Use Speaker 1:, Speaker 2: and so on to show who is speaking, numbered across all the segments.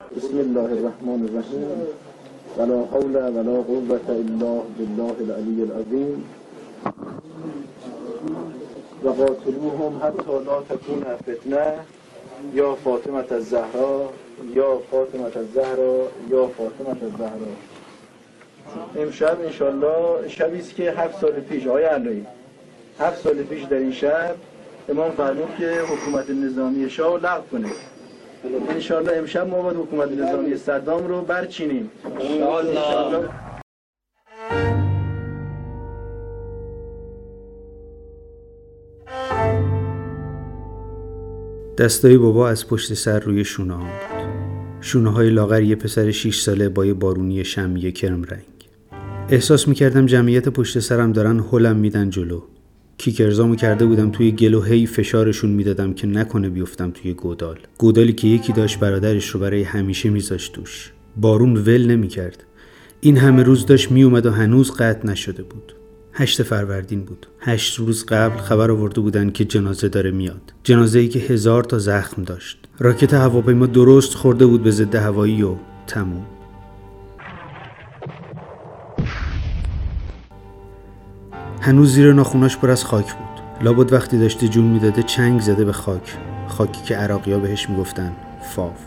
Speaker 1: بسم الله الرحمن الرحیم. ولا حول ولا قوة الا بالله العلی العظیم. و قاتلوهم حتی لا تكون فتنه. یا فاطمه الزهرا یا فاطمه الزهرا یا فاطمه الزهرا. امشب انشالله شبی است که هفت سال پیش آقای علایی هفت سال پیش در این شب امام فرمود که حکومت نظامی شاه لغو کنه. انشالله امشب ما باید حکومت نظامی صدام رو برچینیم. انشالله
Speaker 2: دستای بابا از پشت سر روی شونه هم بود شونه های لاغر یه پسر 6 ساله با یه بارونی شمی کرم رنگ. احساس می‌کردم جمعیت پشت سرم دارن هلم میدن جلو. کیکرزامو کرده بودم توی گل و هی فشارشون می‌دادم که نکنه بیفتم توی گودال. گودالی که یکی داشت برادرش رو برای همیشه میذاشت توش. بارون ول نمی‌کرد. این همه روز داشت میومد و هنوز قطع نشده بود. هشت فروردین بود. هشت روز قبل خبر آورده بودن که جنازه داره میاد. جنازه ای که هزار تا زخم داشت. راکت هواپیما درست خورده بود به ضد هوایی و تموم. هنوز زیر ناخوناش پر از خاک بود. لابد وقتی داشته جون می‌داده چنگ زده به خاک. خاکی که عراقیا بهش می‌گفتن فاف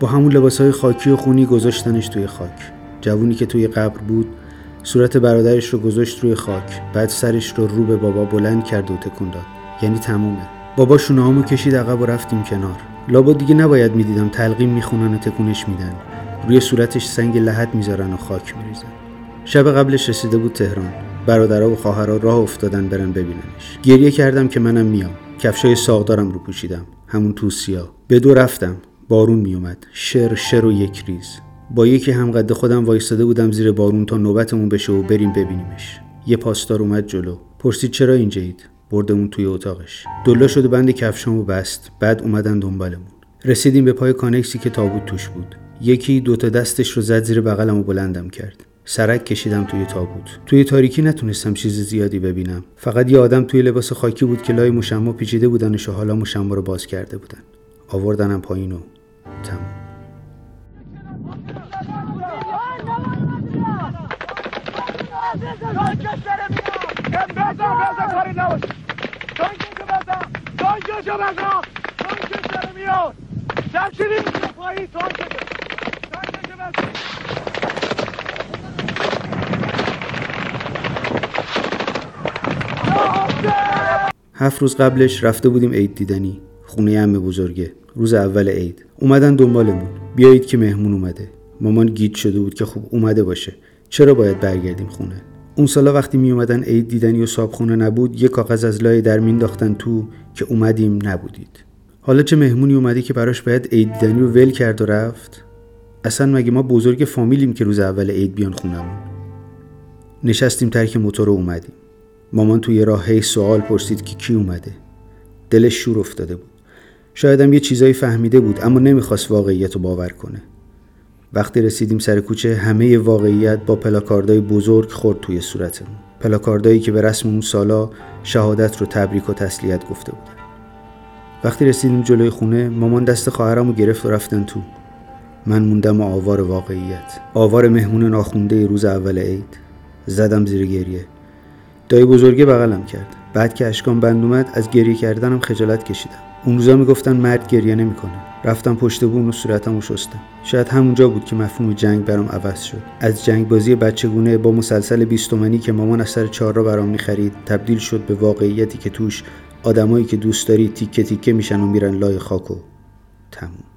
Speaker 2: با همون لباسهای خاکی و خونی گذاشتنش توی خاک. جوونی که توی قبر بود صورت برادرش رو گذاشت روی خاک. بعد سرش رو رو به بابا بلند کرد و تکون داد. یعنی تمومه. بابا شونهامو کشید عقب و رفتیم کنار. لابد دیگه نباید می‌دیدم تلقیم می‌خونن و تکونش میدن. روی صورتش سنگ لحد می‌ذارن و خاک میریزن. شب قبلش رسیده بود تهران. برادرها و خواهرها راه افتادن برن ببیننش. گریه کردم که منم میام. کفشای ساغدارم رو پوشیدم. همون توسیا به دو رفتم. بارون میومد شر شر و یک ریز. با یکی هم قد خودم وایستاده بودم زیر بارون تا نوبتمون بشه و بریم ببینیمش. یه پاسدار اومد جلو. پرسید چرا اینجایید؟ بردمون توی اتاقش. دلا شد و بند کفشامو بست. بعد اومدن دنبالمون. رسیدیم به پای کانکسی که تابوت توش بود. یکی دوتا دستش رو زد زیر بغلم و بلندم کرد. سرک کشیدم توی تابوت توی تاریکی نتونستم چیز زیادی ببینم فقط یه آدم توی لباس خاکی بود که لای مشما پیچیده بودنش و حالا مشما رو باز کرده بودن آوردنم پایین و تموم هفت روز قبلش رفته بودیم عید دیدنی. خونه عمه بزرگه. روز اول عید. اومدن دنبالمون. بیایید که مهمون اومده. مامان گیج شده بود که خوب اومده باشه. چرا باید برگردیم خونه؟ اون سالا وقتی می اومدن عید دیدنی و صابخونه نبود یه کاغذ از لای در مینداختن تو که اومدیم نبودید. حالا چه مهمونی اومده که براش باید عید دیدنی رو ول کرد و رفت؟ اصلا مگه ما بزرگ فامیلیم که روز اول عید بیان خونمون؟ نشستیم ترک موتور رو اومدیم. مامان توی راه هی سوال پرسید که کی اومده. دلش شور افتاده بود. شایدم یه چیزایی فهمیده بود اما نمی‌خواست واقعیت رو باور کنه. وقتی رسیدیم سر کوچه همه واقعیت با پلاکاردای بزرگ خورد توی صورتمون. پلاکاردایی که به رسم اون سالا شهادت رو تبریک و تسلیت گفته بودن. وقتی رسیدیم جلوی خونه مامان دست خواهرم رو گرفت و رفتن تو. من موندم و آوار واقعیت. آوار مهمون ناخونده روز اول عید. زدم زیر گریه. دایی بزرگه بغلم کرد. بعد که اشکام بند اومد از گریه کردنم خجالت کشیدم. اون روزا می‌گفتن مرد گریه نمی‌کنه. رفتم پشت بون و صورتمو شستم. شاید همونجا بود که مفهوم جنگ برام عوض شد. از جنگ بازی بچگونه با مسلسل بیستومنی که مامان از سر چهار را برام می‌خرید تبدیل شد به واقعیتی که توش آدمایی که دوست داری تیکه تیکه میشن و میرن لای خاک و تموم.